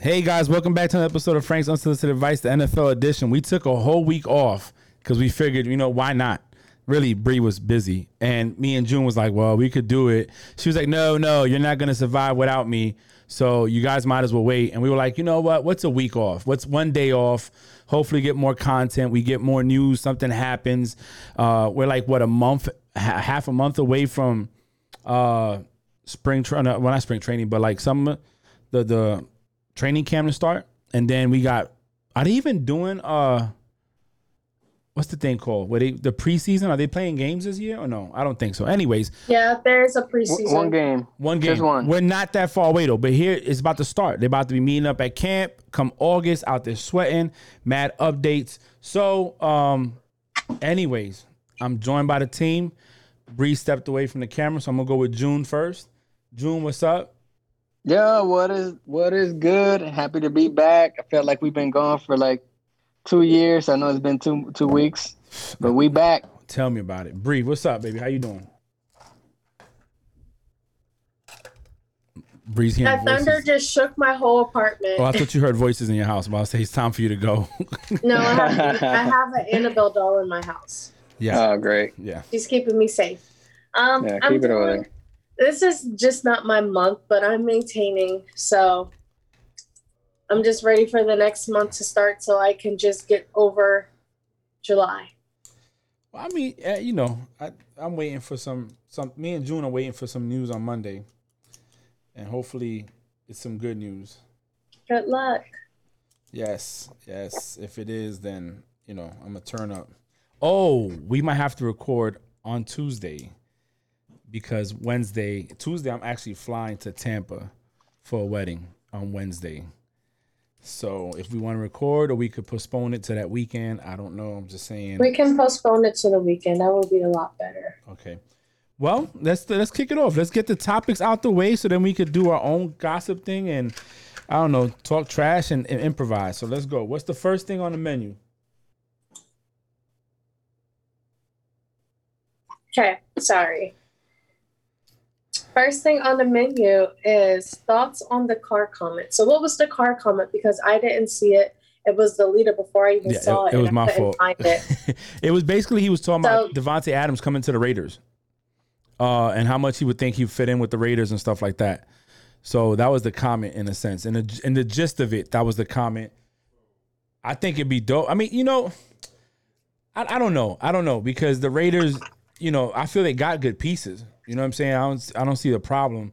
Hey guys, welcome back to an episode of Frank's Unsolicited Advice, the NFL edition. We took a whole week off because we figured, you know, why not? Really, Bree was busy, and me and June was like, "Well, we could do it." She was like, "No, no, you're not gonna survive without me. So you guys might as well wait." And we were like, "You know what? What's a week off? What's one day off? Hopefully, get more content. We get more news. Something happens. Uh, we're like what a month, ha- half a month away from uh, spring training. Well, not spring training, but like some the the training camp to start, and then we got. Are they even doing uh? What's the thing called? Were they the preseason? Are they playing games this year or no? I don't think so. Anyways, Yeah, there's a preseason. One game. one game. Just one. We're not that far away though, but here it's about to start. They're about to be meeting up at camp come August, out there sweating, mad updates. So, um, anyways, I'm joined by the team. Bree stepped away from the camera, so I'm gonna go with June first. June, what's up? Yeah, what is what is good? Happy to be back. I felt like we've been gone for like two years. I know it's been two two weeks, but we back. Tell me about it. Bree, what's up, baby? How you doing? Bree's hearing That thunder voices. just shook my whole apartment. Oh, I thought you heard voices in your house. But I'll say it's time for you to go. no, I have, I have an Annabelle doll in my house. yeah, Oh, great. yeah. She's keeping me safe. Um, Yeah, I'm keep it over doing- there. This is just not my month, but I'm maintaining. So I'm just ready for the next month to start so I can just get over July. Well, I mean, uh, you know, I, I'm waiting for some. Some me and June are waiting for some news on Monday, and hopefully, it's some good news. Good luck. Yes, yes. If it is, then you know I'm gonna turn up. Oh, we might have to record on Tuesday because Wednesday, Tuesday, I'm actually flying to Tampa for a wedding on Wednesday. So if we want to record, or we could postpone it to that weekend. I don't know. I'm just saying. We can postpone it to the weekend. That would be a lot better. Okay. Well, let's let's kick it off. Let's get the topics out the way so then we could do our own gossip thing and I don't know, talk trash and, and improvise. So let's go. What's the first thing on the menu? Okay, sorry. First thing on the menu is thoughts on the car comment. So, what was the car comment? Because I didn't see it. It was deleted before I even Yeah, saw it, it. it was my fault. It. it was basically he was talking about So- Davante Adams coming to the Raiders. Uh, and how much he would think he'd fit in with the Raiders and stuff like that. So that was the comment in a sense. And the, and the gist of it, that was the comment. I think it'd be dope. I mean, you know, I, I don't know. I don't know because the Raiders, you know, I feel they got good pieces. You know what I'm saying? I don't I don't see the problem.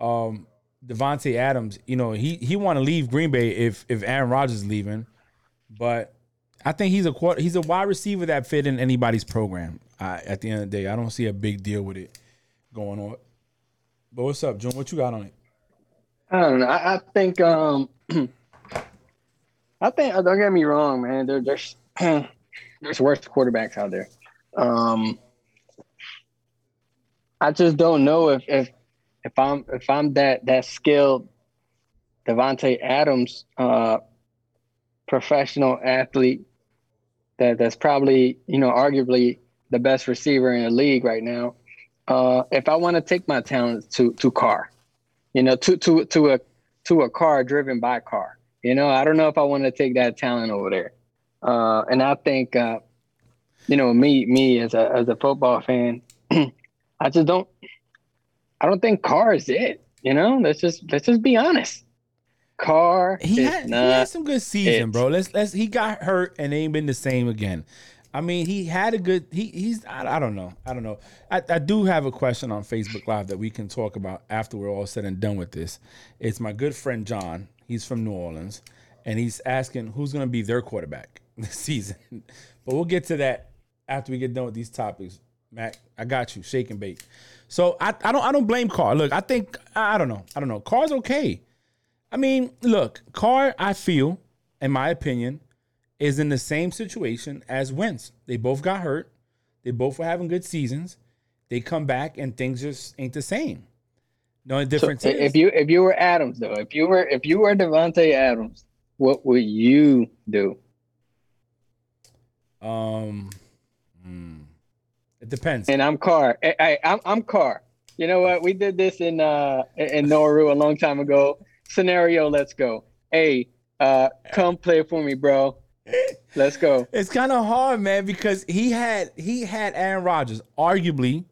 Um Davante Adams, you know, he he want to leave Green Bay if if Aaron Rodgers is leaving, but I think he's a quarter, he's a wide receiver that fit in anybody's program. I, at the end of the day, I don't see a big deal with it going on. But what's up, June? What you got on it? I don't know. I, I think um I think don't get me wrong, man. There, there's there's worse quarterbacks out there. Um I just don't know if if if I'm if I'm that that skilled Davante Adams uh professional athlete that that's probably, you know, arguably the best receiver in the league right now. Uh if I want to take my talents to to Carr you know, to to to a to a car driven by Carr. You know, I don't know if I want to take that talent over there. Uh, and I think, uh, you know, me me as a as a football fan, I just don't. I don't think Carr is it. You know, let's just let's just be honest. Carr He had, he had some good season, it. bro. Let's let's he got hurt and ain't been the same again. I mean, he had a good. He he's. I, I don't know. I don't know. I, I do have a question on Facebook Live that we can talk about after we're all said and done with this. It's my good friend John. He's from New Orleans, and he's asking who's going to be their quarterback this season. But we'll get to that after we get done with these topics. Mac, I got you. Shake and bake. So I, I don't I don't blame Carr. Look, I think I don't know. I don't know. Carr's okay. I mean, look, Carr, I feel, in my opinion, is in the same situation as Wentz. They both got hurt. They both were having good seasons. They come back and things just ain't the same. So difference is if you if you were Adams though, if you were if you were Davante Adams, what would you do? um hmm, it depends. And I'm Carr. I, I, I'm I'm Carr. You know what? We did this in uh in Noru a long time ago. Scenario, let's go. hey, uh, come play for me, bro. Let's go. It's kind of hard, man, because he had he had Aaron Rodgers, arguably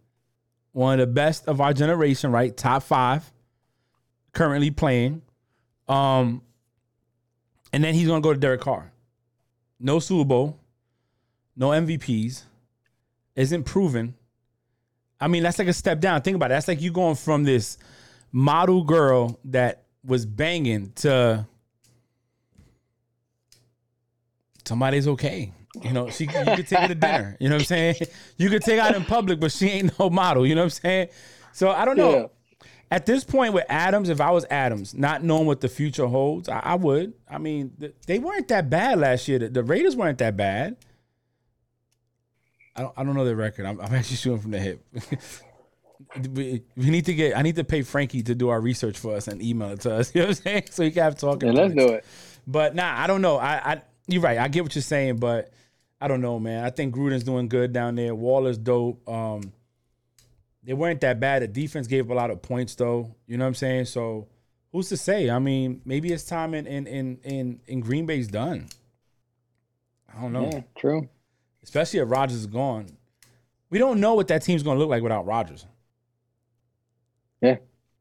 one of the best of our generation, right? Top five, currently playing. Um, and then he's gonna go to Derek Carr. No Super Bowl, no MVPs, isn't proven. I mean, that's like a step down. Think about it. That's like you going from this model girl that was banging to somebody's okay. You know, she you could take her to dinner. You know what I'm saying? You could take her out in public, but she ain't no model. You know what I'm saying? So I don't know. Yeah. At this point with Adams, if I was Adams, not knowing what the future holds, I, I would. I mean, th- they weren't that bad last year. The, the Raiders weren't that bad. I don't, I don't know the record. I'm, I'm actually shooting from the hip. we, we need to get. I need to pay Frankie to do our research for us and email it to us. You know what I'm saying? So we can have talking. Yeah, let's do it. But nah, I don't know. I, I you're right. I get what you're saying, but I don't know, man. I think Gruden's doing good down there. Waller's dope. Um, they weren't that bad. The defense gave a lot of points though. You know what I'm saying? So who's to say? I mean, maybe it's time in in in in, in Green Bay's done. I don't know. Yeah, true. Especially if Rodgers is gone. We don't know what that team's gonna look like without Rodgers. Yeah,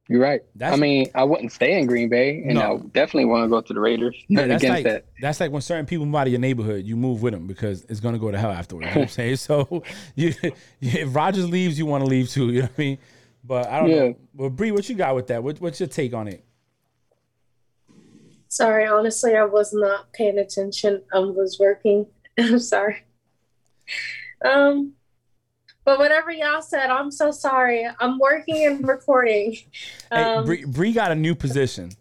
you're right. That's- I mean, I wouldn't stay in Green Bay, and No. I definitely want to go to the Raiders. Yeah, that's against like that. that's like when certain people move out of your neighborhood, you move with them because it's gonna go to hell afterwards. You know what I'm saying? So you, if Rodgers leaves, you want to leave too. You know what I mean? But I don't Yeah. know. Well, Bree, what you got with that? What, what's your take on it? Sorry, honestly, I was not paying attention. I was working. I'm sorry. Um, but whatever y'all said, I'm so sorry. I'm working and recording. Hey, Um, Bree, Bree got a new position,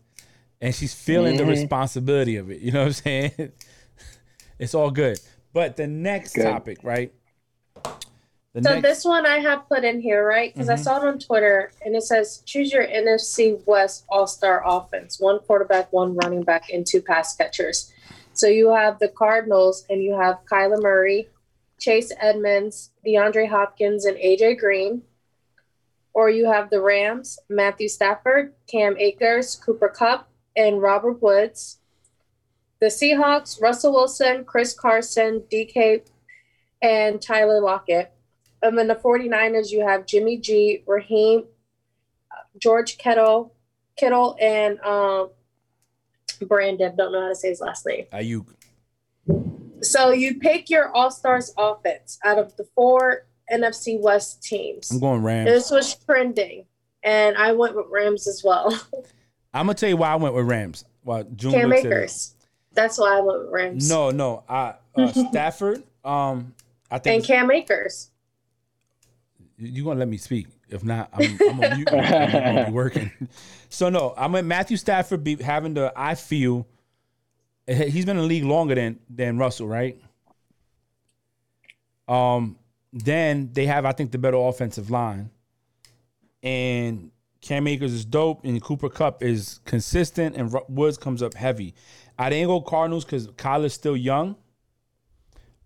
and she's feeling the Mhm. responsibility of it. You know what I'm saying? it's all good. But the next Good. topic, right? The So next, this one I have put in here, right? Because I Mhm. saw it on Twitter, and it says choose your NFC West All Star offense: one quarterback, one running back, and two pass catchers. So you have the Cardinals, and you have Kyler Murray, Chase Edmonds, DeAndre Hopkins, and AJ Green. Or you have the Rams: Matthew Stafford, Cam Akers, Cooper Kupp, and Robert Woods. The Seahawks: Russell Wilson, Chris Carson, DK, and Tyler Lockett. And then the 49ers, you have Jimmy G, Raheem, uh, George Kittle, Kittle, and um, Brandon. Don't know how to say his last name. Aiyuk. So you pick your All Stars offense out of the four NFC West teams. I'm going Rams. This was trending, and I went with Rams as well. I'm gonna tell you why I went with Rams. Why June Cam looks at it. Akers. That's why I went with Rams. No, no. I uh, Stafford. Um, I think And Cam Akers. you gonna let me speak. If not, I'm, I'm. I'm gonna be working. So no, I'm at Matthew Stafford be having the. I feel he's been in the league longer than than Russell, right? Um, then they have I think the better offensive line, and Cam Akers is dope, and Cooper Kupp is consistent, and Woods comes up heavy. I didn't go Cardinals because Kyler's still young.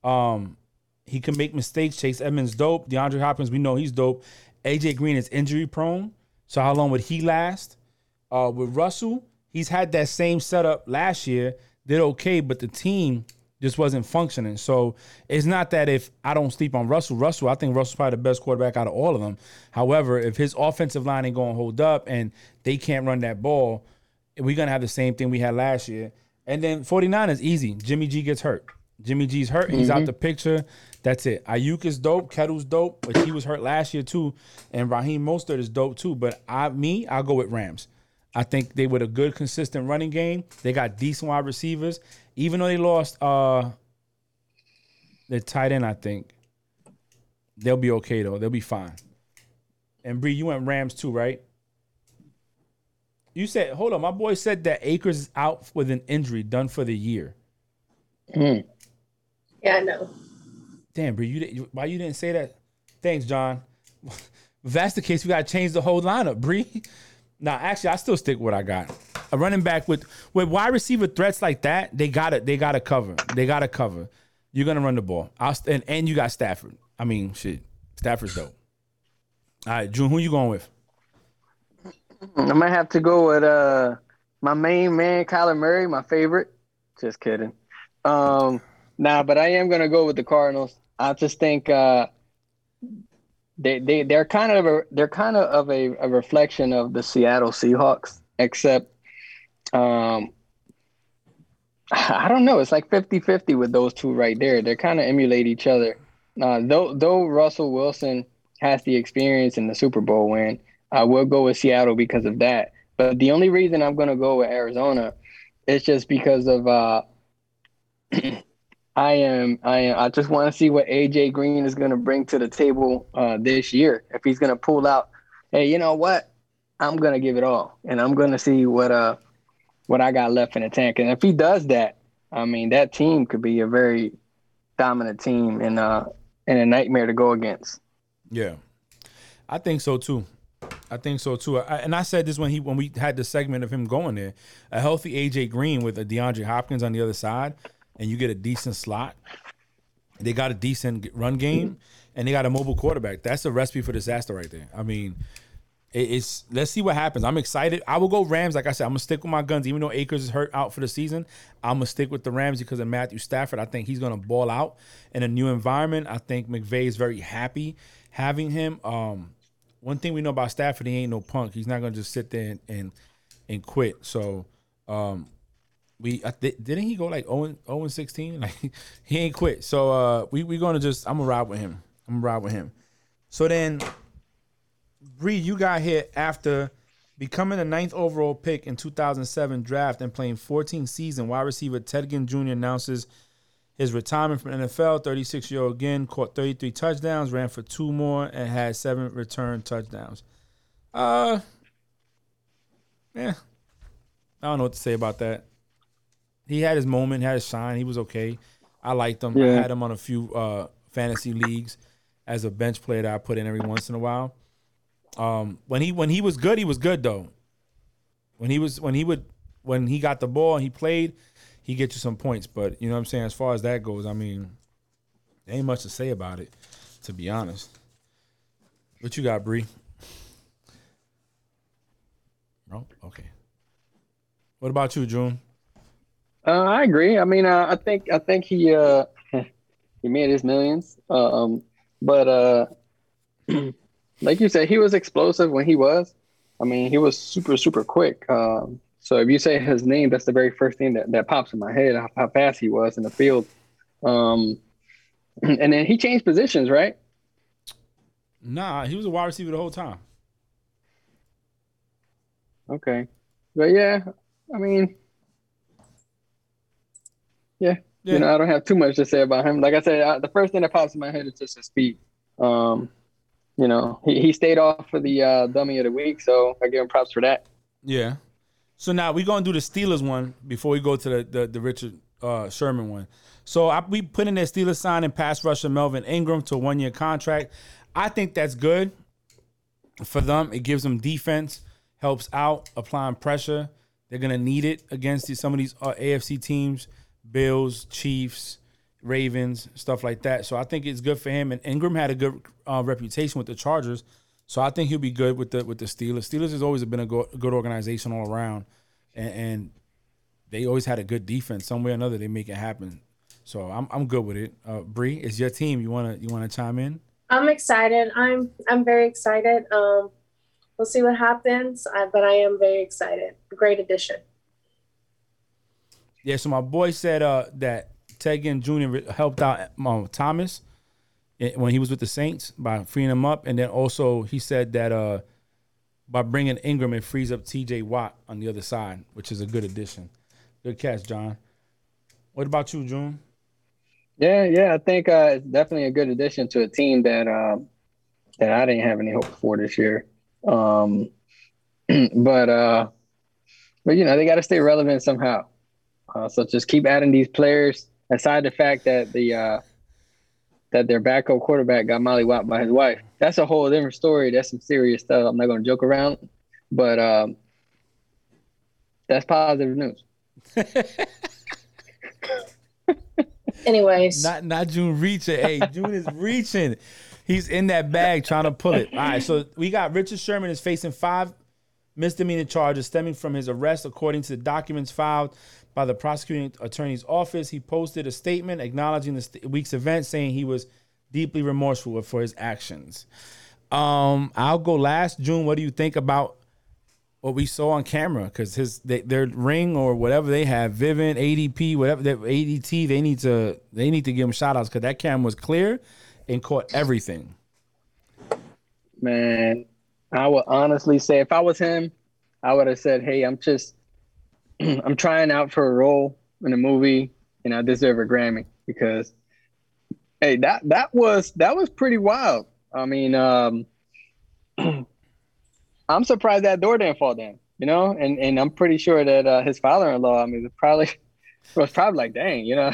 Um, he can make mistakes. Chase Edmonds dope. DeAndre Hopkins, we know he's dope. AJ Green is injury prone. So how long would he last? Uh, with Russell, he's had that same setup last year. Did okay, but the team just wasn't functioning. So it's not that if I don't sleep on Russell, Russell, I think Russell's probably the best quarterback out of all of them. However, if his offensive line ain't going to hold up and they can't run that ball, we're going to have the same thing we had last year. And then 49 is easy. Jimmy G gets hurt. Jimmy G's hurt. He's out mm-hmm. the picture. That's it. Aiyuk is dope. Kittle's dope, but he was hurt last year too. And Raheem Mostert is dope too. But I, me, I'll go with Rams. I think they with a good, consistent running game. They got decent wide receivers. Even though they lost uh their tight end, I think they'll be okay though. They'll be fine. And Bree, you went Rams too, right? You said, hold on. My boy said that Akers is out with an injury, done for the year. Mm. Yeah, I know. Damn, bro, you didn't, why you didn't say that? Thanks, John. if that's the case, we gotta change the whole lineup, Bree. Nah, actually, I still stick with what I got. A running back with with wide receiver threats like that, they gotta they gotta cover. They gotta cover. You're gonna run the ball. I'll, st- and and you got Stafford. I mean, shit, Stafford's dope. All right, June, who you going with? I might have to go with uh my main man, Kyler Murray, my favorite. Just kidding. Um, nah, but I am gonna go with the Cardinals. I just think uh, they they they're kind of a they're kind of of a, a reflection of the Seattle Seahawks, except um, I don't know. It's like 50-50 with those two right there. They kind of emulate each other. Uh, though though Russell Wilson has the experience in the Super Bowl win, I will go with Seattle because of that. But the only reason I'm going to go with Arizona is just because of uh, I am I am I just want to see what AJ Green is going to bring to the table uh, this year. If he's going to pull out, hey, you know what? I'm going to give it all, and I'm going to see what uh what I got left in the tank. And if he does that, I mean that team could be a very dominant team and uh and a nightmare to go against. Yeah, I think so too. I think so too. I, and I said this when he when we had the segment of him going there. A healthy AJ Green with a DeAndre Hopkins on the other side, and you get a decent slot. They got a decent run game, and they got a mobile quarterback. That's a recipe for disaster right there. I mean, it's let's see what happens. I'm excited. I will go Rams. Like I said, I'm gonna stick with my guns. Even though Akers is hurt out for the season, I'm gonna stick with the Rams because of Matthew Stafford. I think he's gonna ball out in a new environment. I think McVay is very happy having him. Um, one thing we know about Stafford, he ain't no punk. He's not gonna just sit there and and, and quit. So um, we I th- didn't he go like 0 0 16? Like he ain't quit. So uh, we we gonna just I'm gonna ride with him. I'm gonna ride with him. So then, Bree, you got here after becoming the ninth overall pick in 2007 draft and playing 14 season. Wide receiver Ted Ginn Jr. announces his retirement from NFL. 36 year old again caught 33 touchdowns, ran for two more, and had seven return touchdowns. Uh, yeah, I don't know what to say about that. He had his moment, had his shine. He was okay. I liked him. I had him on a few uh, fantasy leagues as a bench player that I put in every once in a while. Um, when he when he was good, he was good though. When he was when he would when he got the ball and he played, he get you some points. But you know what I'm saying. As far as that goes, I mean, there ain't much to say about it, to be honest. What you got, Bree? No, okay. What about you, June? Uh, I agree. I mean, uh, I think I think he uh, he made his millions. Um, but uh, like you said, he was explosive when he was. I mean, he was super super quick. Um, so if you say his name, that's the very first thing that, that pops in my head. How, how fast he was in the field. Um, and then he changed positions, right? Nah, he was a wide receiver the whole time. Okay, but yeah, I mean, yeah, Yeah. you know, I don't have too much to say about him. Like I said, I, the first thing that pops in my head is just his speed. Um, you know, he, he stayed off for the uh, dummy of the week, so I give him props for that. Yeah. So now we're gonna do the Steelers one before we go to the the, the Richard uh, Sherman one. So I, we put in that Steelers signing pass rusher Melvin Ingram to a one year contract. I think that's good for them. It gives them defense, helps out applying pressure. They're gonna need it against these, some of these uh, AFC teams, Bills, Chiefs, Ravens, stuff like that. So I think it's good for him. And Ingram had a good uh, reputation with the Chargers, so I think he'll be good with the with the Steelers. Steelers has always been a go, good organization all around, and, and they always had a good defense. Some way or another, they make it happen. So I'm I'm good with it. Uh, Bree, it's your team. You wanna you wanna chime in? I'm excited. I'm I'm very excited. Um, we'll see what happens, but I am very excited. Great addition. Yeah. So my boy said uh, that Ted Ginn Jr. helped out um, Thomas when he was with the Saints by freeing him up, and then also he said that uh, by bringing Ingram, it frees up T.J. Watt on the other side, which is a good addition. Good catch, John. What about you, June? Yeah, yeah, I think uh, it's definitely a good addition to a team that um, that I didn't have any hope for this year. Um, but uh, but you know they got to stay relevant somehow. Uh, so just keep adding these players. Aside the fact that the uh, that their backup quarterback got Molly mollywopped by his wife, that's a whole different story. That's some serious stuff. I'm not going to joke around, but um, that's positive news. Anyways, Not not June reaching. Hey, June is reaching. He's in that bag trying to pull it. All right, so we got Richard Sherman is facing five misdemeanor charges stemming from his arrest, according to the documents filed by the prosecuting attorney's office. He posted a statement acknowledging the st- week's event, saying he was deeply remorseful for his actions. Um, I'll go last. June, what do you think about what we saw on camera? Because his they, their ring or whatever they have, Vivint, ADP, whatever their ADT, they need to they need to give him shout outs because that camera was clear and caught everything. Man, I would honestly say if I was him, I would have said, "Hey, I'm just, I'm trying out for a role in a movie, and I deserve a Grammy because, hey, that that was that was pretty wild. I mean, um, I'm surprised that door didn't fall down, you know, and and I'm pretty sure that uh, his father-in-law, I mean, was probably was probably like, dang, you know.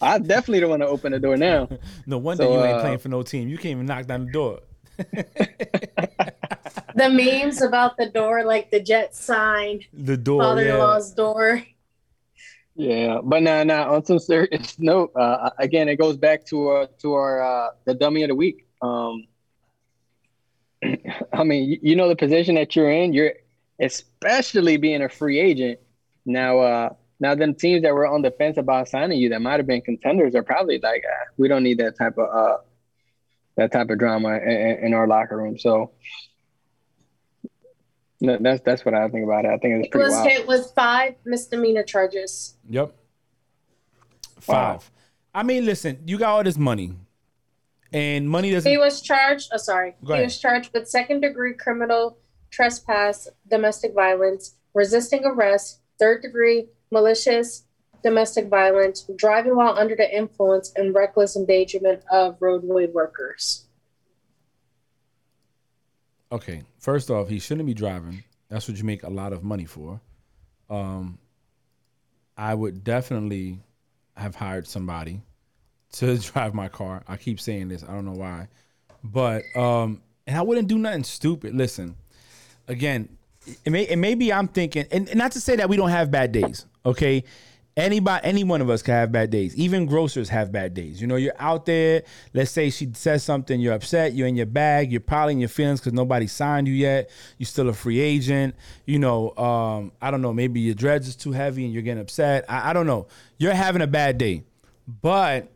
I definitely don't want to open the door now. no wonder So, you ain't uh, playing for no team. You can't even knock down the door. The memes about the door, like the jet sign, The door, yeah. father-in-law's door. Yeah, but now, now on some serious note, uh, again, it goes back to uh, to our uh, the dummy of the week. Um, I mean, you, you know the position that you're in. You're especially being a free agent now. Uh, now, them teams that were on the fence about signing you, that might have been contenders, are probably like, ah, we don't need that type of uh, that type of drama in, in our locker room. So no, that's that's what I think about it. I think it's He pretty was wild. hit with five misdemeanor charges. Yep. Five. I mean, listen, you got all this money, and money doesn't. He was charged. Oh, sorry. Go he ahead. was charged with second-degree criminal trespass, domestic violence, resisting arrest, third-degree malicious domestic violence, driving while under the influence, and reckless endangerment of roadway workers. Okay, first off, he shouldn't be driving. That's what you make a lot of money for. Um, I would definitely have hired somebody to drive my car. I keep saying this. I don't know why, but um, and I wouldn't do nothing stupid. Listen, again, it may I'm thinking, and, and not to say that we don't have bad days. Okay, anybody, any one of us can have bad days. Even grocers have bad days. You know, you're out there. Let's say she says something, you're upset. You're in your bag. You're probably in your feelings because nobody signed you yet. You're still a free agent. You know, um, I don't know. Maybe your dreads is too heavy and you're getting upset. I, I don't know. You're having a bad day, but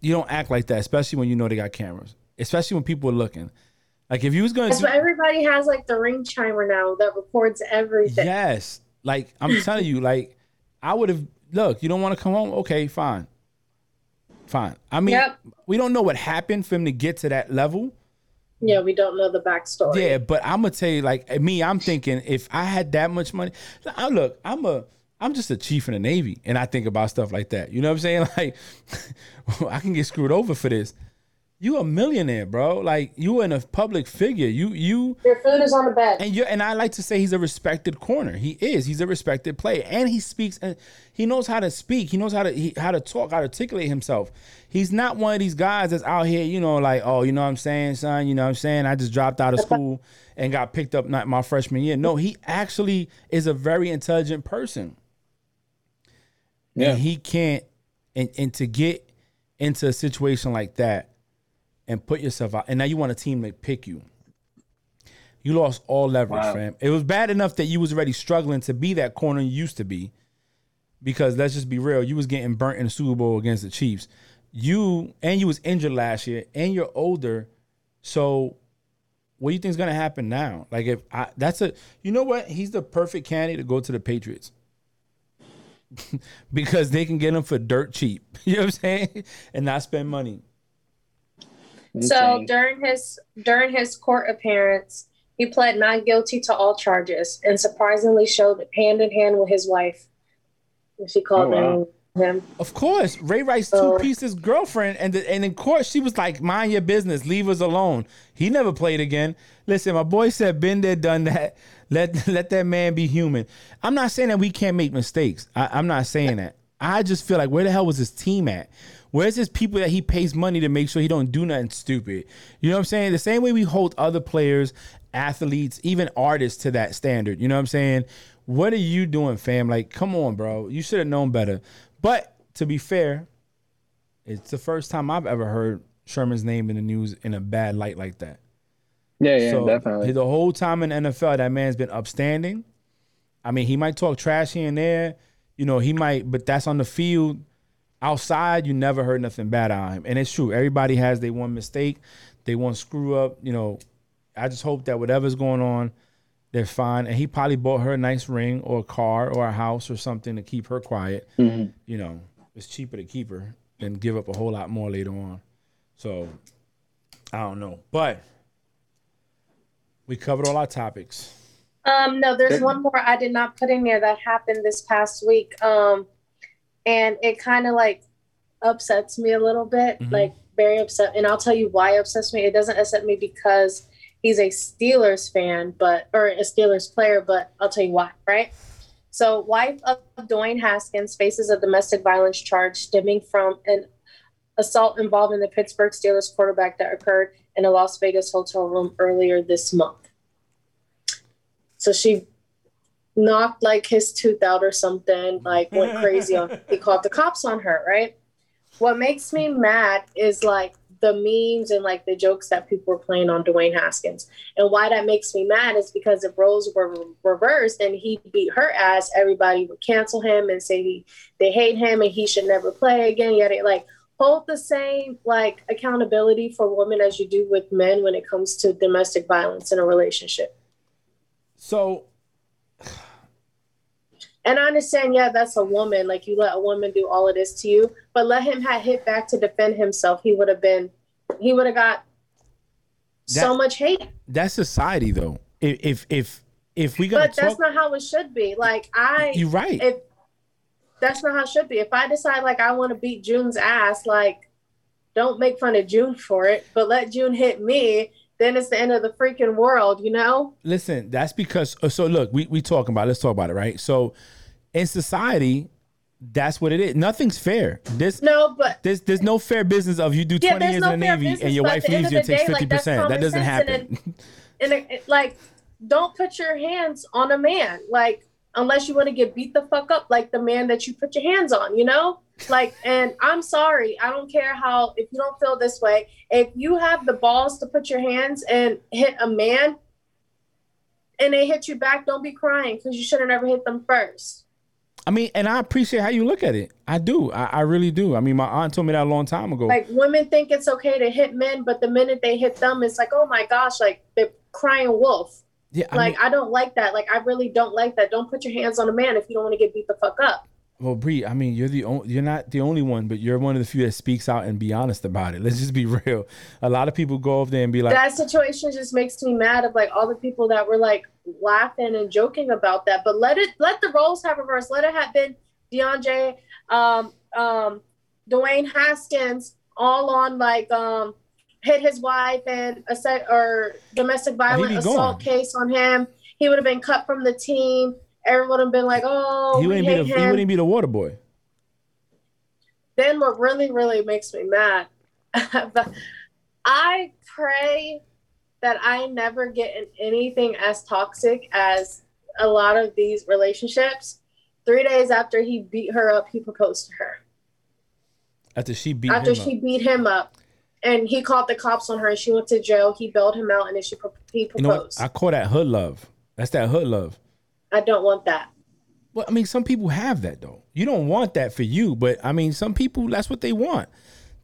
you don't act like that, especially when you know they got cameras. Especially when people are looking. Like if you was gonna do, everybody has like the ring chimer now that records everything. Yes. Like I'm telling you, like I would have look, you don't want to come home? Okay, fine. Fine. I mean, Yep. we don't know what happened for him to get to that level. Yeah, we don't know the backstory. Yeah, but I'm gonna tell you, like me, I'm thinking if I had that much money, I look, I'm a I'm just a chief in the Navy and I think about stuff like that. You know what I'm saying? Like I can get screwed over for this. You a millionaire, bro. Like you in a public figure. You you Your food is on the bed. and you and I like to say he's a respected corner. He is. He's a respected player, and he speaks. And he knows how to speak. He knows how to he, how to talk, how to articulate himself. He's not one of these guys that's out here, you know, like, oh, you know what I'm saying, son. You know what I'm saying. I just dropped out of school and got picked up not my freshman year. No, he actually is a very intelligent person. Yeah. And he can't. And and to get into a situation like that and put yourself out, and now you want a team to pick you. You lost all leverage, Wow. fam. It was bad enough that you was already struggling to be that corner you used to be. Because let's just be real, you was getting burnt in the Super Bowl against the Chiefs. You and you was injured last year, and you're older. So, what do you think is gonna happen now? Like, if I, that's a, you know what? He's the perfect candidate to go to the Patriots because they can get him for dirt cheap. You know what I'm saying? And not spend money. So during his during his court appearance, he pled not guilty to all charges and surprisingly showed hand in hand with his wife. She called Oh, wow. him. Of course, Ray Rice So- two pieces girlfriend, and the, and in court she was like, "Mind your business, leave us alone." He never played again. Listen, my boy said, "Been there, done that." Let let that man be human. I'm not saying that we can't make mistakes. I, I'm not saying that. I just feel like where the hell was his team at? Where's his people that he pays money to make sure he don't do nothing stupid? You know what I'm saying? The same way we hold other players, athletes, even artists to that standard. You know what I'm saying? What are you doing, fam? Like, come on, bro. You should have known better. But to be fair, it's the first time I've ever heard Sherman's name in the news in a bad light like that. Yeah, yeah, so definitely. the whole time in NFL, that man's been upstanding. I mean, he might talk trash here and there, you know, he might, but that's on the field. Outside, you never heard nothing bad out of him, and it's true. Everybody has their one mistake, they one screw up. You know, I just hope that whatever's going on, they're fine. And he probably bought her a nice ring or a car or a house or something to keep her quiet. Mhm. You know, it's cheaper to keep her than give up a whole lot more later on. So I don't know, but we covered all our topics. Um, no, there's one more I did not put in there that happened this past week. Um, and it kind of like upsets me a little bit, Mhm. like very upset. And I'll tell you why it upsets me. It doesn't upset me because he's a Steelers fan, but or a Steelers player, but I'll tell you why, right? So, wife of Dwayne Haskins faces a domestic violence charge stemming from an assault involving the Pittsburgh Steelers quarterback that occurred in a Las Vegas hotel room earlier this month. So she knocked like his tooth out or something, like went crazy on he called the cops on her, right? What makes me mad is like the memes and like the jokes that people were playing on Dwayne Haskins. And why that makes me mad is because if roles were reversed and he beat her ass, everybody would cancel him and say he they hate him and he should never play again. Yet it like hold the same like accountability for women as you do with men when it comes to domestic violence in a relationship. So And I understand, yeah, that's a woman. Like you let a woman do all of this to you, but let him have hit back to defend himself. He would have been, he would have got so much hate. that's society, though. If if if, if we gonna But that's not how it should be. Like I, you're right. if that's not how it should be. If I decide like I want to beat June's ass, like don't make fun of June for it, but let June hit me. Then it's the end of the freaking world, you know? Listen, that's because so look, we we talking about. Let's talk about it, right? So in society, that's what it is. Nothing's fair. This No, but there's there's no fair business of you do Yeah, 20 there's years no in the Navy business, and your wife leaves you and takes 50%. that's that doesn't happen. and it, it- like don't put your hands on a man like unless you want to get beat the fuck up like the man that you put your hands on you know like and i'm sorry i don't care how if you don't feel this way if you have the balls to put your hands and hit a man and they hit you back don't be crying because you should have never hit them first I mean, and I appreciate how you look at it. I do. I, I really do. I mean, my aunt told me that a long time ago. like women think it's okay to hit men but the minute they hit them it's like oh my gosh like they're crying wolf yeah, I like mean, I don't like that. Like I really don't like that. Don't put your hands on a man if you don't want to get beat the fuck up. Well, Bree, I mean, you're the only, you're not the only one, but you're one of the few that speaks out and be honest about it. Let's just be real. A lot of people go over there and be like, that situation just makes me mad of like all the people that were like laughing and joking about that. But let it let the roles have reversed. Let it have been DeAndre, um, um, Dwayne Haskins, all on like um hit his wife and a set or domestic violence assault gone. case on him. He would have been cut from the team. Everyone would have been like, "Oh, he wouldn't be the him." he wouldn't be the water boy. then what really really makes me mad but i pray that i never get in anything as toxic as a lot of these relationships three days after he beat her up he proposed to her After she beat after him she up. beat him up and he called the cops on her and she went to jail he bailed him out and then she pro- he You know what? proposed I call that hood love. That's that hood love. I don't want that Well, I mean, some people have that though. You don't want that for you, but I mean, some people that's what they want.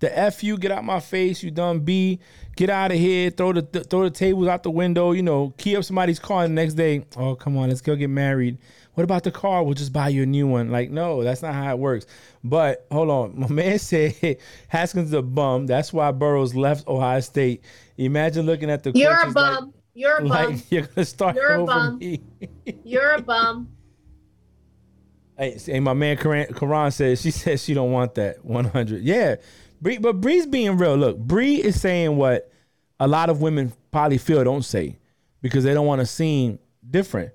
The F you, get out my face, you dumb B, get out of here, throw the th- throw the tables out the window, you know, key up somebody's car and the next day, oh come on, let's go get married. What about the car? We'll just buy you a new one. Like, no, that's not how it works. But hold on. My man said Haskins is a bum. That's why Burrows left Ohio State. Imagine looking at the you're a coaches like- bum you're a bum Like, you're gonna start You're a over bum. me. you're a bum Hey, hey, my man Karan, Karan says she says she don't want that 100. Yeah, Bree, but Bree's being real. Look, Bree is saying what a lot of women probably feel don't say because they don't want to seem different.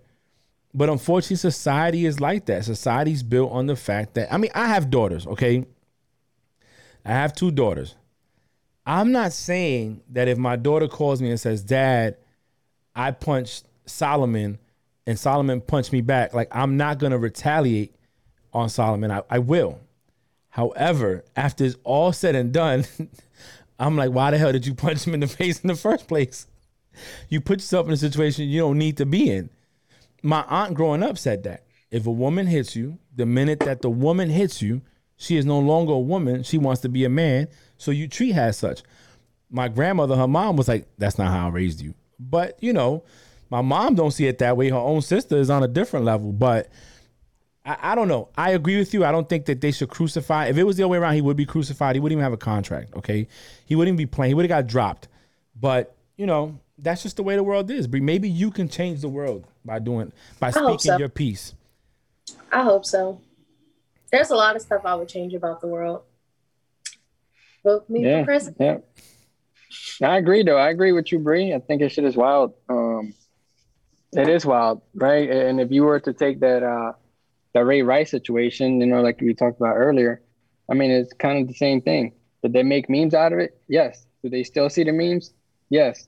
But unfortunately, society is like that. Society's built on the fact that I mean, I have daughters. Okay, I have two daughters. I'm not saying that if my daughter calls me and says, "Dad, I punched Solomon," and Solomon punched me back, like I'm not gonna retaliate on Solomon. I, I will. However, after it's all said and done, I'm like, why the hell did you punch him in the face in the first place? you put yourself in a situation you don't need to be in. My aunt growing up said that if a woman hits you, the minute that the woman hits you, she is no longer a woman. She wants to be a man. So you treat her as such. My grandmother, her mom was like, that's not how I raised you. But, you know, my mom don't see it that way. Her own sister is on a different level. But I, I don't know. I agree with you. I don't think that they should crucify. If it was the other way around, he would be crucified. He wouldn't even have a contract. Okay. He wouldn't be playing. He would have got dropped. But, you know, that's just the way the world is. But maybe you can change the world by doing by hope speaking so. your piece. I hope so. There's a lot of stuff I would change about the world. Vote me Yeah, for president. yeah. I agree, though. I agree with you, Bree. I think it shit is wild. Um, it is wild, right? And if you were to take that uh, the Ray Rice situation, you know, like we talked about earlier, I mean, it's kind of the same thing. Did they make memes out of it? Yes. Do they still see the memes? Yes.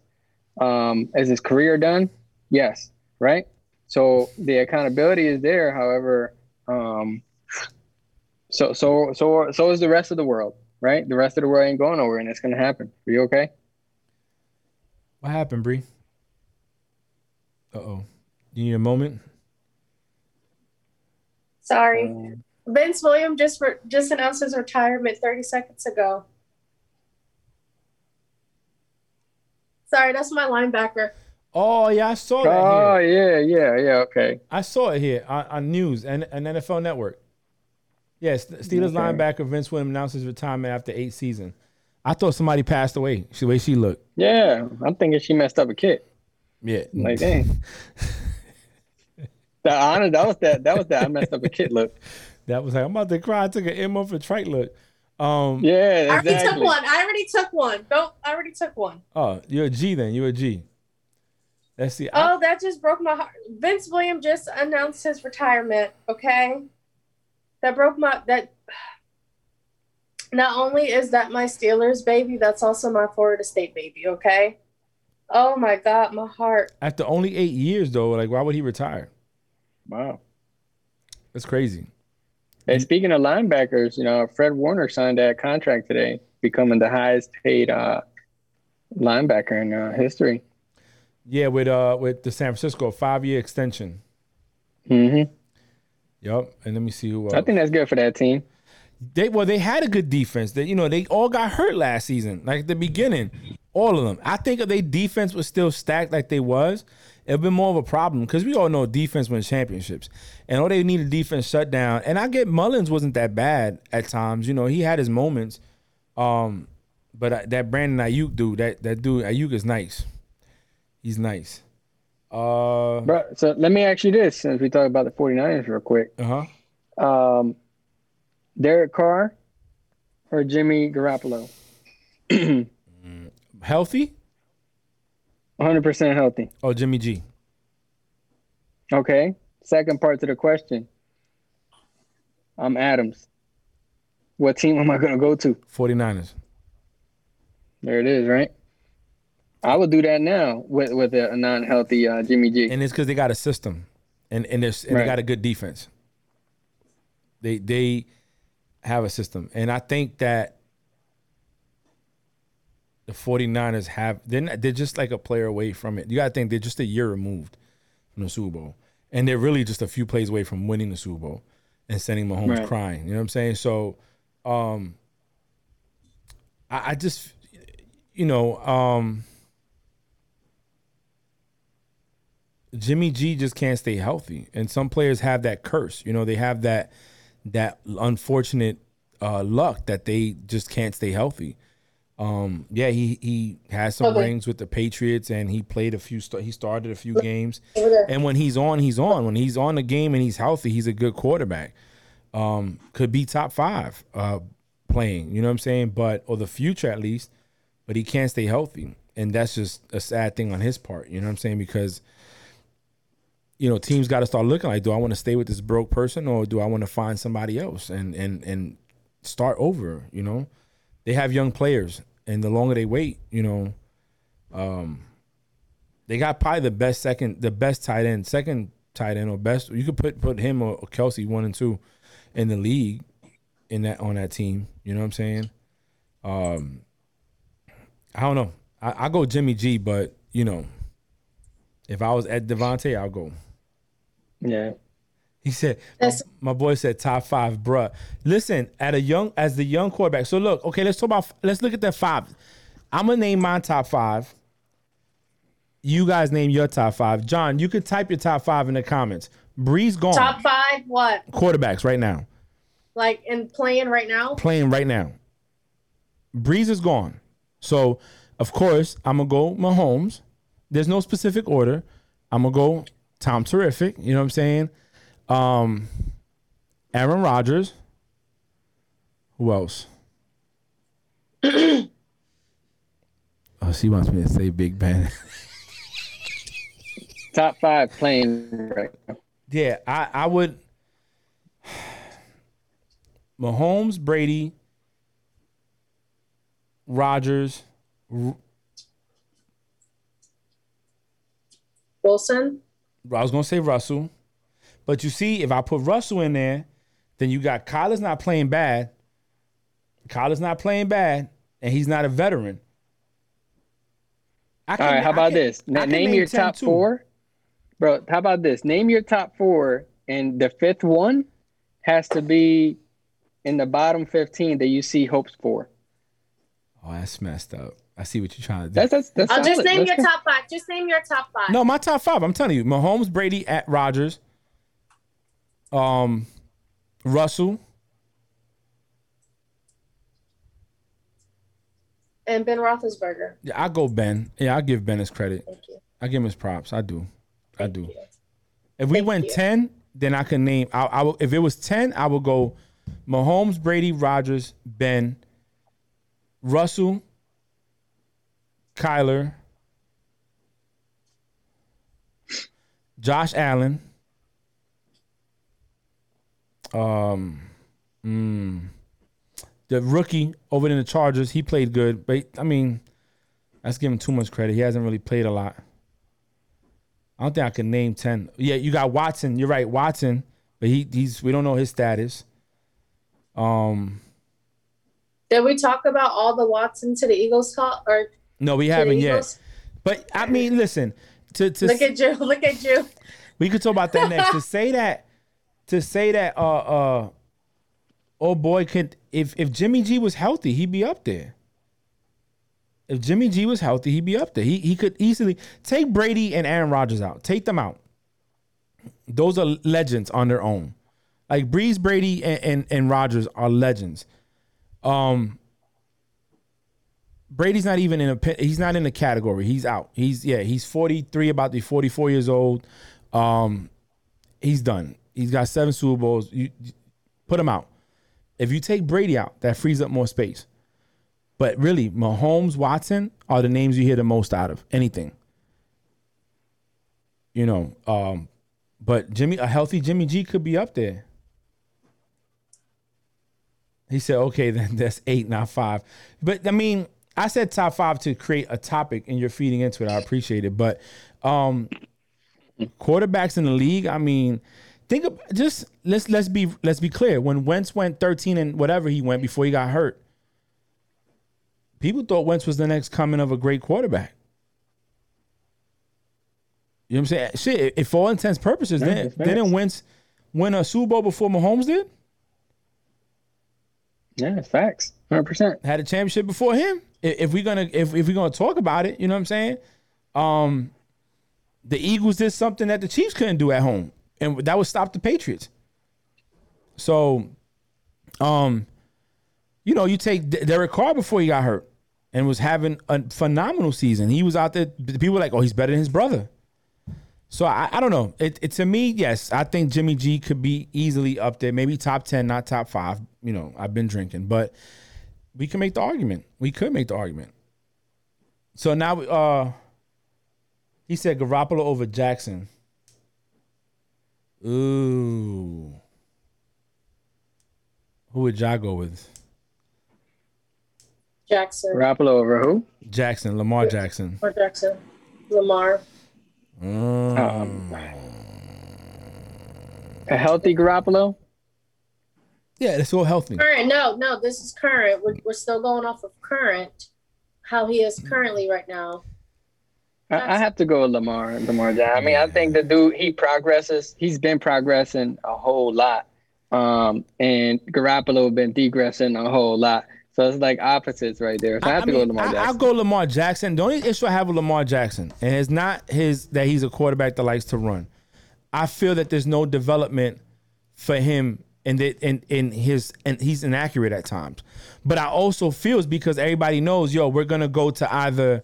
Um, is his career done? Yes. Right. So the accountability is there. However, um, so so so so is the rest of the world, right? The rest of the world ain't going nowhere, and it's gonna happen. Are you okay? What happened, Bree? Uh oh. You need a moment? Sorry. Um, Vince Williams just re- just announced his retirement 30 seconds ago. Sorry, that's my linebacker. Oh yeah, I saw that oh here. yeah, yeah, yeah. Okay. I saw it here on, on news and, and NFL Network. Yes, Steelers Okay. linebacker Vince Williams announced his retirement after eight seasons. I thought somebody passed away. The way she looked. Yeah, I'm thinking she messed up a kid. Yeah. Like dang. the honor that was that that was that I messed up a kid look. That was like I'm about to cry. I took an M off a trite look. Um Yeah, I already took one. I already took one. Don't. I already took one. oh, you're a G then. You're a G. Let's see. I- Oh, that just broke my heart. Vince Williams just announced his retirement. Okay, that broke my that. Not only is that my Steelers baby, that's also my Florida State baby. Okay. Oh my God, my heart. after only eight years though, like why would he retire? Wow. That's crazy. And speaking of linebackers, you know, Fred Warner signed that contract today, becoming the highest paid uh, linebacker in uh, history. Yeah, with uh with the San Francisco five year extension. hmm Yep. And let me see who else. I think that's good for that team. They well, they had a good defense. That you know, they all got hurt last season. Like at the beginning, all of them. I think if their defense was still stacked like they was, it'd been more of a problem because we all know defense wins championships, and all they need a defense shut down. And I get Mullens wasn't that bad at times. You know, he had his moments. Um, but I, that Brandon Aiyuk dude, that that dude Aiyuk is nice. He's nice. Uh, Bro, so let me ask you this since we talk about the 49ers real quick. uh huh. Um, Derek Carr or Jimmy Garoppolo? Healthy? 100% healthy. Oh, Jimmy G. Okay. Second part to the question. I'm Adams. What team am I going to go to? 49ers. There it is, right? I would do that now with with a non-healthy uh, Jimmy G. and it's because they got a system, and and, and they got a good defense. They they have a system, and I think that the 49ers have they're not, they're just like a player away from it. You got to think they're just a year removed from the Super Bowl, and they're really just a few plays away from winning the Super Bowl and sending Mahomes Right. crying. You know what I'm saying? So, um, I, I just you know um. Jimmy G just can't stay healthy, and some players have that curse. You know, they have that that unfortunate uh, luck that they just can't stay healthy. Um, yeah, he he has some Okay. rings with the Patriots, and he played a few. He started a few games, and when he's on, he's on. When he's on the game and he's healthy, he's a good quarterback. Um, could be top five uh, playing. You know what I'm saying? But or the future at least. But he can't stay healthy, and that's just a sad thing on his part. You know what I'm saying? Because you know, teams got to start looking like, do I want to stay with this broke person or do I want to find somebody else and and and start over? You know, they have young players, and the longer they wait, you know, um, they got probably the best second, the best tight end, second tight end or best. You could put put him or, Kelce one and two in the league in that on that team. You know what I'm saying? Um, I don't know. I, I go Jimmy G, but you know, If I was at Davante, I'll go. Yeah. He said, my, That's- my boy said top five, bruh. Listen, at a young as the young quarterback. So look, okay, let's talk about let's look at that five. I'm gonna name my top five. You guys name your top five. John, you could type your top five in the comments. Breeze gone. Top five, what? quarterbacks right now. Like in playing right now? Playing right now. Breeze is gone. So of course I'm gonna go Mahomes. There's no specific order. I'm gonna go Tom Terrific. You know what I'm saying? Um, Aaron Rodgers. Who else? oh, she wants me to say Big Ben. Top five playing right now. yeah, I, I would. Mahomes, Brady, Rodgers, Wilson? I was gonna say Russell, but you see, if I put Russell in there, then you got Kyler's not playing bad. Kyler's not playing bad, and he's not a veteran. I can- right, how I about can- this? I Na- can name your 10 top too. four. Bro, how about this? Name your top four, and the fifth one has to be in the bottom 15 that you see hopes for. Oh, that's messed up. I see what you're trying to do. That's that's that's I'll just solid. name That's your good. top five. Just name your top five. no, my top five. I'm telling you, Mahomes, Brady, at Rodgers, um, Russell, And Ben Roethlisberger. Yeah, I go Ben. Yeah, I give Ben his credit. Thank you. I give him his props. I do. I do. you. If we Thank went you. ten, then I can name. I, I will, if it was ten, I would go Mahomes, Brady, Rodgers, Ben, Russell, Kyler, Josh Allen. Um, mm, the rookie over in the Chargers, he played good, but I mean, that's giving too much credit. He hasn't really played a lot. I don't think I can name ten. Yeah, you got Watson. You're right, Watson, but he he's we don't know his status. Um, Did we talk about all the Watson to the Eagles call or no, we haven't yet. But I mean, listen, to to Look at you. Look at you. we could talk about that next. to say that, to say that, uh, uh, oh boy, could if if Jimmy G was healthy, he'd be up there. If Jimmy G was healthy, he'd be up there. He he could easily take Brady and Aaron Rodgers out. Take them out. Those are legends on their own. Like Brees, Brady, and and, and Rodgers are legends. Um. Brady's not even in a he's not in the category. He's out. He's yeah, he's 43 about to be 44 years old. Um he's done. He's got 7 Super Bowls. You, you- put him out. If you take Brady out, that frees up more space. But really, Mahomes, Watson are the names you hear the most out of anything. You know, um but Jimmy a healthy Jimmy G could be up there. He said, okay, then that's eight, not five. But I mean, I said top five to create a topic and you're feeding into it. I appreciate it. But um quarterbacks in the league, I mean, think of just let's let's be let's be clear. When Wentz went 13 and whatever he went before he got hurt, people thought Wentz was the next coming of a great quarterback. You know what I'm saying? Shit, if for all intents and purposes, then facts. didn't Wentz win a Super Bowl before Mahomes did? Yeah, facts. 100%. had a championship before him. If we're gonna if, if we're gonna talk about it, you know what I'm saying? Um the Eagles did something that the Chiefs couldn't do at home. And that would stop the Patriots. So um you know, you take Derek Carr before he got hurt and was having a phenomenal season. He was out there people were like, "Oh, he's better than his brother." So I, I don't know. It, it to me, yes, I think Jimmy G could be easily up there, maybe top ten, not top five. You know, I've been drinking, but we can make the argument. We could make the argument. So now, uh, he said Garoppolo over Jackson. Ooh, who would y'all go with? Jackson Garoppolo over who? Jackson, Lamar Jackson. or Jackson. Lamar. Mm. Um, a healthy Garoppolo? Yeah, it's all healthy. Current. No, no, this is current. We're, we're still going off of current, how he is currently right now. I, I have to go with Lamar. Lamar Jackson. I mean, I think the dude he progresses. He's been progressing a whole lot, um, and Garoppolo been degressing a whole lot. So it's like opposites right there. So I have I to go mean, with Lamar I, I'll go Lamar Jackson. The only issue I have with Lamar Jackson, and it's not his that he's a quarterback that likes to run. I feel that there's no development for him and that in, in his and he's inaccurate at times. But I also feel it's because everybody knows, yo, we're gonna go to either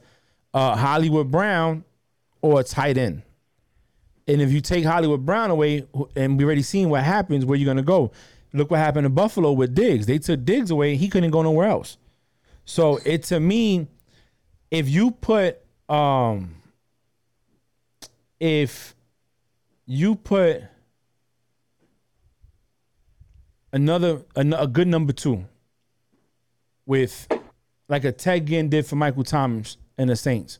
uh, Hollywood Brown or a tight end. And if you take Hollywood Brown away, and we already seen what happens, where you're gonna go. Look what happened in Buffalo with Diggs. They took Diggs away, he couldn't go nowhere else. So it to me, if you put um if you put another a, good number two with like a Ted Ginn did for Michael Thomas and the Saints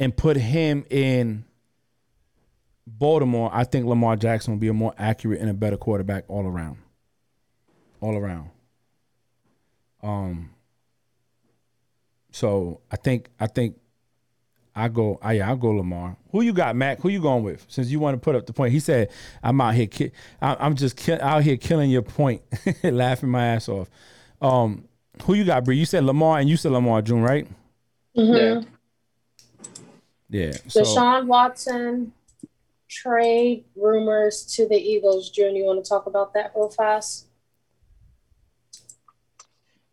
and put him in Baltimore, I think Lamar Jackson will be a more accurate and a better quarterback all around. All around. Um so I think I think I go. I yeah, I'll go Lamar. Who you got, Mac? Who you going with? Since you want to put up the point, he said, "I'm out here. Ki- I- I'm just ki- out here killing your point, laughing my ass off." Um, who you got, Bree? You said Lamar, and you said Lamar June, right? yeah. Yeah. So Deshaun Watson trade rumors to the Eagles. June, you want to talk about that real fast?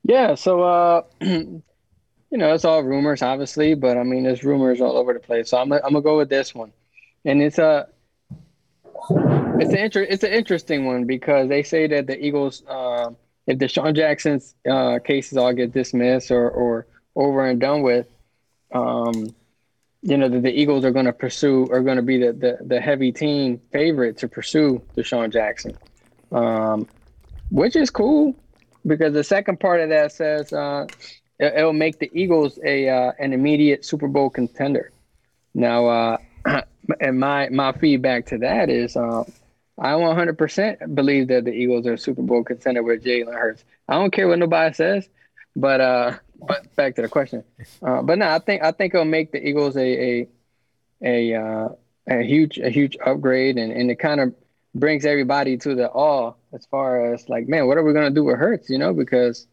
Yeah, so uh you know, it's all rumors obviously, but I mean there's rumors all over the place. So I'm I'm gonna go with this one. And it's a it's an inter- it's an interesting one because they say that the Eagles um if Deshaun Jackson's uh cases all get dismissed or or over and done with, um you know, that the Eagles are going to pursue are going to be the, the the heavy team favorite to pursue Deshaun Jackson. Um which is cool because the second part of that says uh, it'll make the Eagles a uh, an immediate Super Bowl contender. Now, uh, and my my feedback to that is, um, I 100% believe that the Eagles are a Super Bowl contender with Jalen Hurts. I don't care what nobody says, but uh, but back to the question. Uh, but no, I think I think it'll make the Eagles a a a uh, a huge a huge upgrade, and and it kind of brings everybody to the awe as far as like, man, what are we gonna do with Hurts? You know, because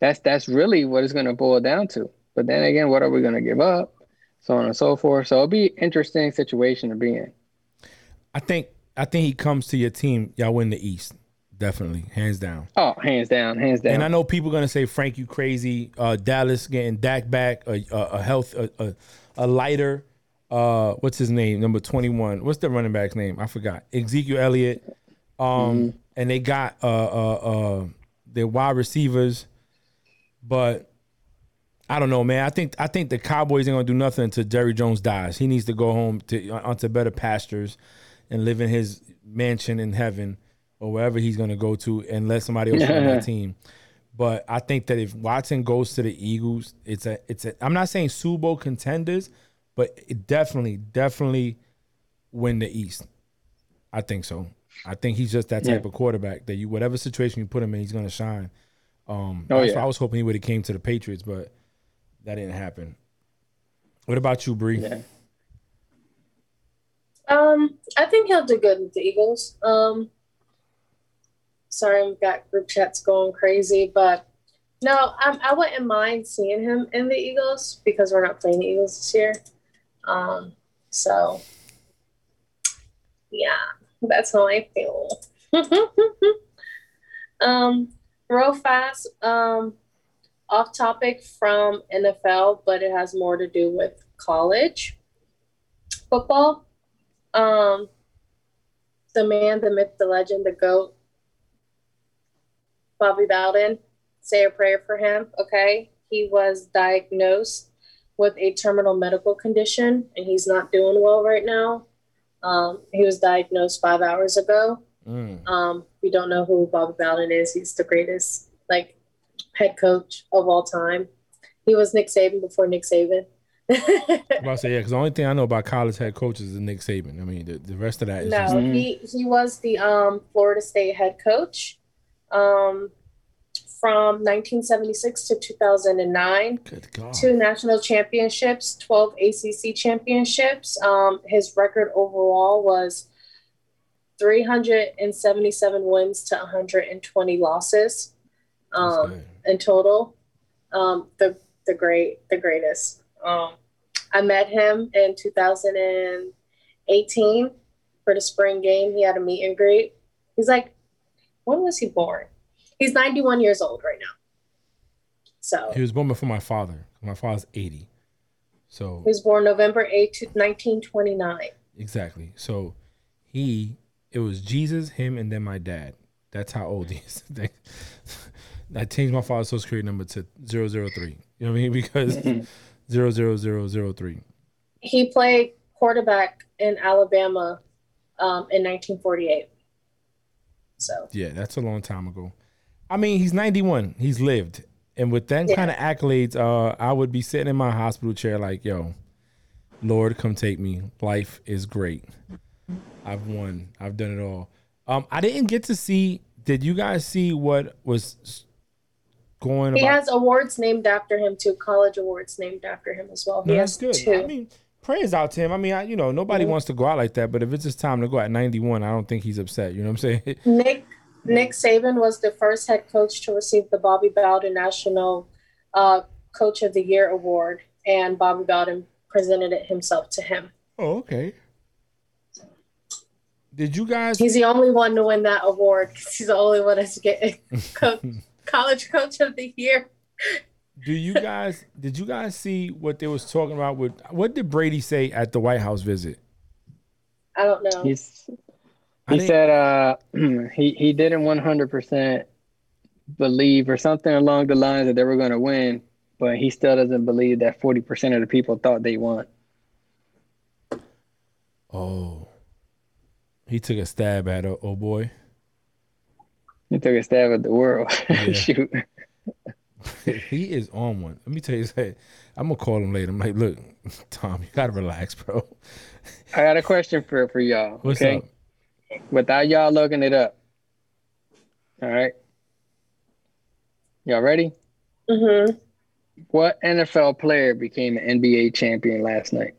that's that's really what it's gonna boil down to. But then again, what are we gonna give up? So on and so forth. So it'll be an interesting situation to be in. I think I think he comes to your team, y'all win the East, definitely, hands down. Oh, hands down, hands down. And I know people are gonna say Frank, you crazy. Uh, Dallas getting Dak back, a, a, a health, a, a, a lighter. Uh, what's his name? Number twenty one. What's the running back's name? I forgot. Ezekiel Elliott. Um, and they got uh uh uh their wide receivers, but I don't know, man. I think I think the Cowboys ain't gonna do nothing until Jerry Jones dies. He needs to go home to onto better pastures and live in his mansion in heaven or wherever he's gonna go to and let somebody else run that team. But I think that if Watson goes to the Eagles, it's a it's a I'm not saying Super Bowl contenders, but it definitely, definitely win the East. I think so. I think he's just that type Yeah. of quarterback that you whatever situation you put him in, he's gonna shine. Um Oh, that's yeah. why I was hoping he would have came to the Patriots, but that didn't happen. What about you, Bree? Yeah. Um, I think he'll do good with the Eagles. Um, sorry, I've got group chats going crazy, but no, um, I wouldn't mind seeing him in the Eagles because we're not playing the Eagles this year. Um, so yeah, that's how I feel. um, real fast, um, off topic from NFL, but it has more to do with college football. Um, the man, the myth, the legend, the goat, Bobby Bowden. Say a prayer for him, okay? He was diagnosed with a terminal medical condition, and he's not doing well right now. Um, he was diagnosed five hours ago. Mm. Um, we don't know who Bobby Bowden is. He's the greatest, like, head coach of all time. He was Nick Saban before Nick Saban. I'm about to say yeah, because the only thing I know about college head coaches is Nick Saban. I mean, the, the rest of that is No, just he he was the um, Florida State head coach um, from 1976 to 2009. Good God. Two national championships, 12 ACC championships. Um, his record overall was 377 wins to 120 losses um, in total. Um, the the great the greatest. Um, I met him in 2018 for the spring game. He had a meet and greet. He's like, when was he born? He's 91 years old right now. So He was born before my father. My father's 80. So he was born November 8, 1929. exactly. So he it was Jesus, him, and then my dad. That's how old he is. I changed my father's social security number to 003. You know what I mean? Because 00003. He played quarterback in Alabama um, in 1948. So Yeah, that's a long time ago. I mean, he's 91. He's lived. And with that Yeah. kind of accolades, uh, I would be sitting in my hospital chair like, yo, Lord, come take me. Life is great. I've won. I've done it all. Um, I didn't get to see. Did you guys see what was going on? he about? has awards named after him too, college awards named after him as well. He No, has that's good. two. I mean, praise out to him. I mean, I, you know, nobody Mhm. wants to go out like that, but if it's his time to go at 91, I don't think he's upset. You know what I'm saying? Nick Nick Saban was the first head coach to receive the Bobby Bowden National uh, Coach of the Year award, and Bobby Bowden presented it himself to him. oh, okay. Did you guys? He's the only one to win that award 'cause he's the only one that's getting co- College Coach of the Year. Do you guys did you guys see what they was talking about with what did Brady say at the White House visit? I don't know. He's, he didn't- said uh, he he didn't 100% believe or something along the lines that they were going to win, but he still doesn't believe that 40% of the people thought they won. Oh. He took a stab at oh, oh boy. He took a stab at the world. Yeah. Shoot. he is on one. Let me tell you something. I'm gonna call him later. I'm like, look, Tom, you gotta relax, bro. I got a question for for y'all. What's okay, up? without y'all looking it up. All right, y'all ready? Mm-hmm. What NFL player became an NBA champion last night?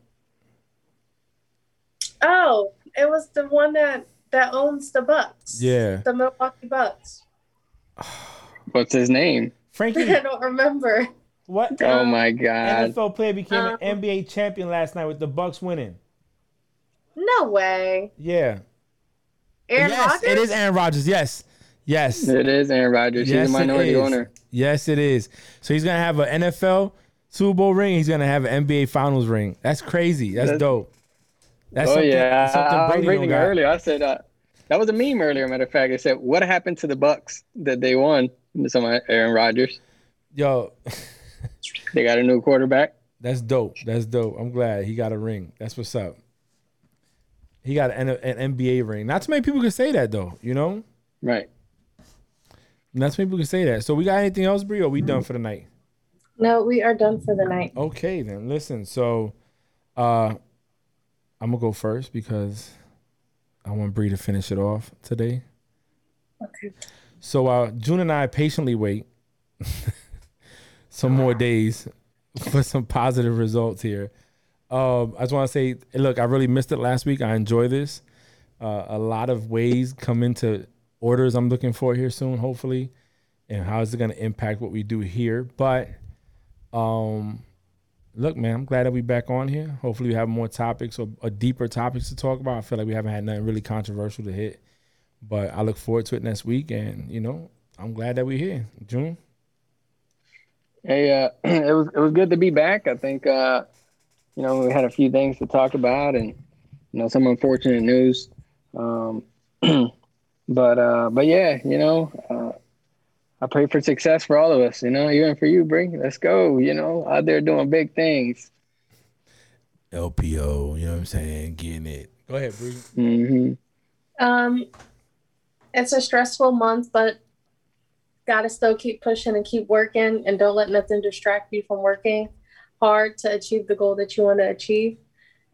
Oh, it was the one that that owns the Bucks. Yeah. the Milwaukee Bucks. What's his name? Frankie, I don't remember. what Oh my God! NFL player became Um, an NBA champion last night with the Bucks winning? No way. Yeah. Aaron yes, Rodgers. it is Aaron Rodgers. Yes. Yes. It is Aaron Rodgers. Yes, He's a minority owner. Yes, it is. So he's gonna have an NFL Super Bowl ring. He's gonna have an NBA Finals ring. That's crazy. That's That's- dope. That's oh something, yeah, something I was reading earlier. I said uh, that was a meme earlier. Matter of fact, it said, "What happened to the Bucks that they won?" Some Aaron Rodgers. Yo, They got a new quarterback. that's dope. That's dope. I'm glad he got a ring. That's what's up. He got an, an NBA ring. Not too many people can say that though. You know, Right. not too many people can say that. So we got anything else, Bree? Or we done for the night? No, we are done for the night. Okay, then listen. So, uh, I'm gonna go first because I want Bree to finish it off today. Okay. So, uh, June and I patiently wait some more days for some positive results here. Um, I just want to say, look, I really missed it last week. I enjoy this. Uh, a lot of ways come into orders I'm looking for here soon, hopefully, and how is it going to impact what we do here. But um, look, man, I'm glad that we're back on here. Hopefully, we have more topics or, or deeper topics to talk about. I feel like we haven't had nothing really controversial to hit, but I look forward to it next week. And you know, I'm glad that we're here, June. Hey, uh, it was it was good to be back. I think uh, you know we had a few things to talk about, and you know some unfortunate news. Um, but uh, but yeah, you know, uh, I pray for success for all of us. You know, even for you, Bree. Let's go. You know, out there doing big things. LPO, you know what I'm saying? Getting it. Go ahead, Bree. hmm Um, it's a stressful month, but gotta still keep pushing and keep working, and don't let nothing distract you from working hard to achieve the goal that you want to achieve.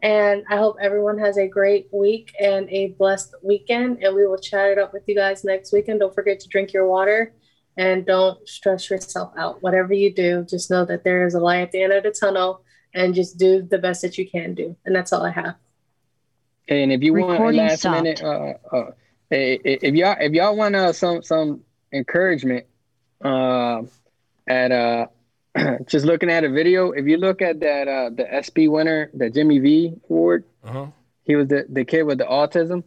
And I hope everyone has a great week and a blessed weekend. And we will chat it up with you guys next weekend. Don't forget to drink your water and don't stress yourself out. Whatever you do, just know that there is a light at the end of the tunnel and just do the best that you can do. And that's all I have. And if you want a last stopped. minute, uh, uh, i- i- if y'all if y'all want uh, some some encouragement, uh, at uh, just looking at a video. If you look at that uh, the ESPY winner, the Jimmy V award, Uh-huh. he was the the kid with the autism.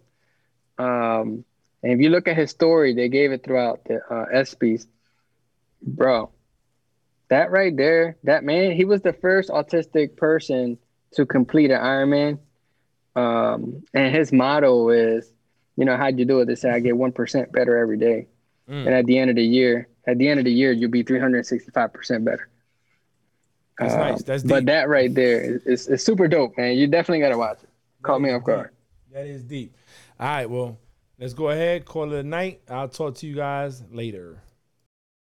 Um, and if you look at his story, they gave it throughout the uh, ESPYS. Bro, that right there, that man, he was the first autistic person to complete an Ironman. Um, and his motto is, you know, how'd you do it? They say, I get 1% better every day. Mm. And at the end of the year, at the end of the year, you'll be 365% better. That's Um, nice. That's deep. but that right there is, is, is super dope, man. You definitely got to watch it. Caught me off guard. That is deep. All right, well, let's go ahead, call it a night. I'll talk to you guys later.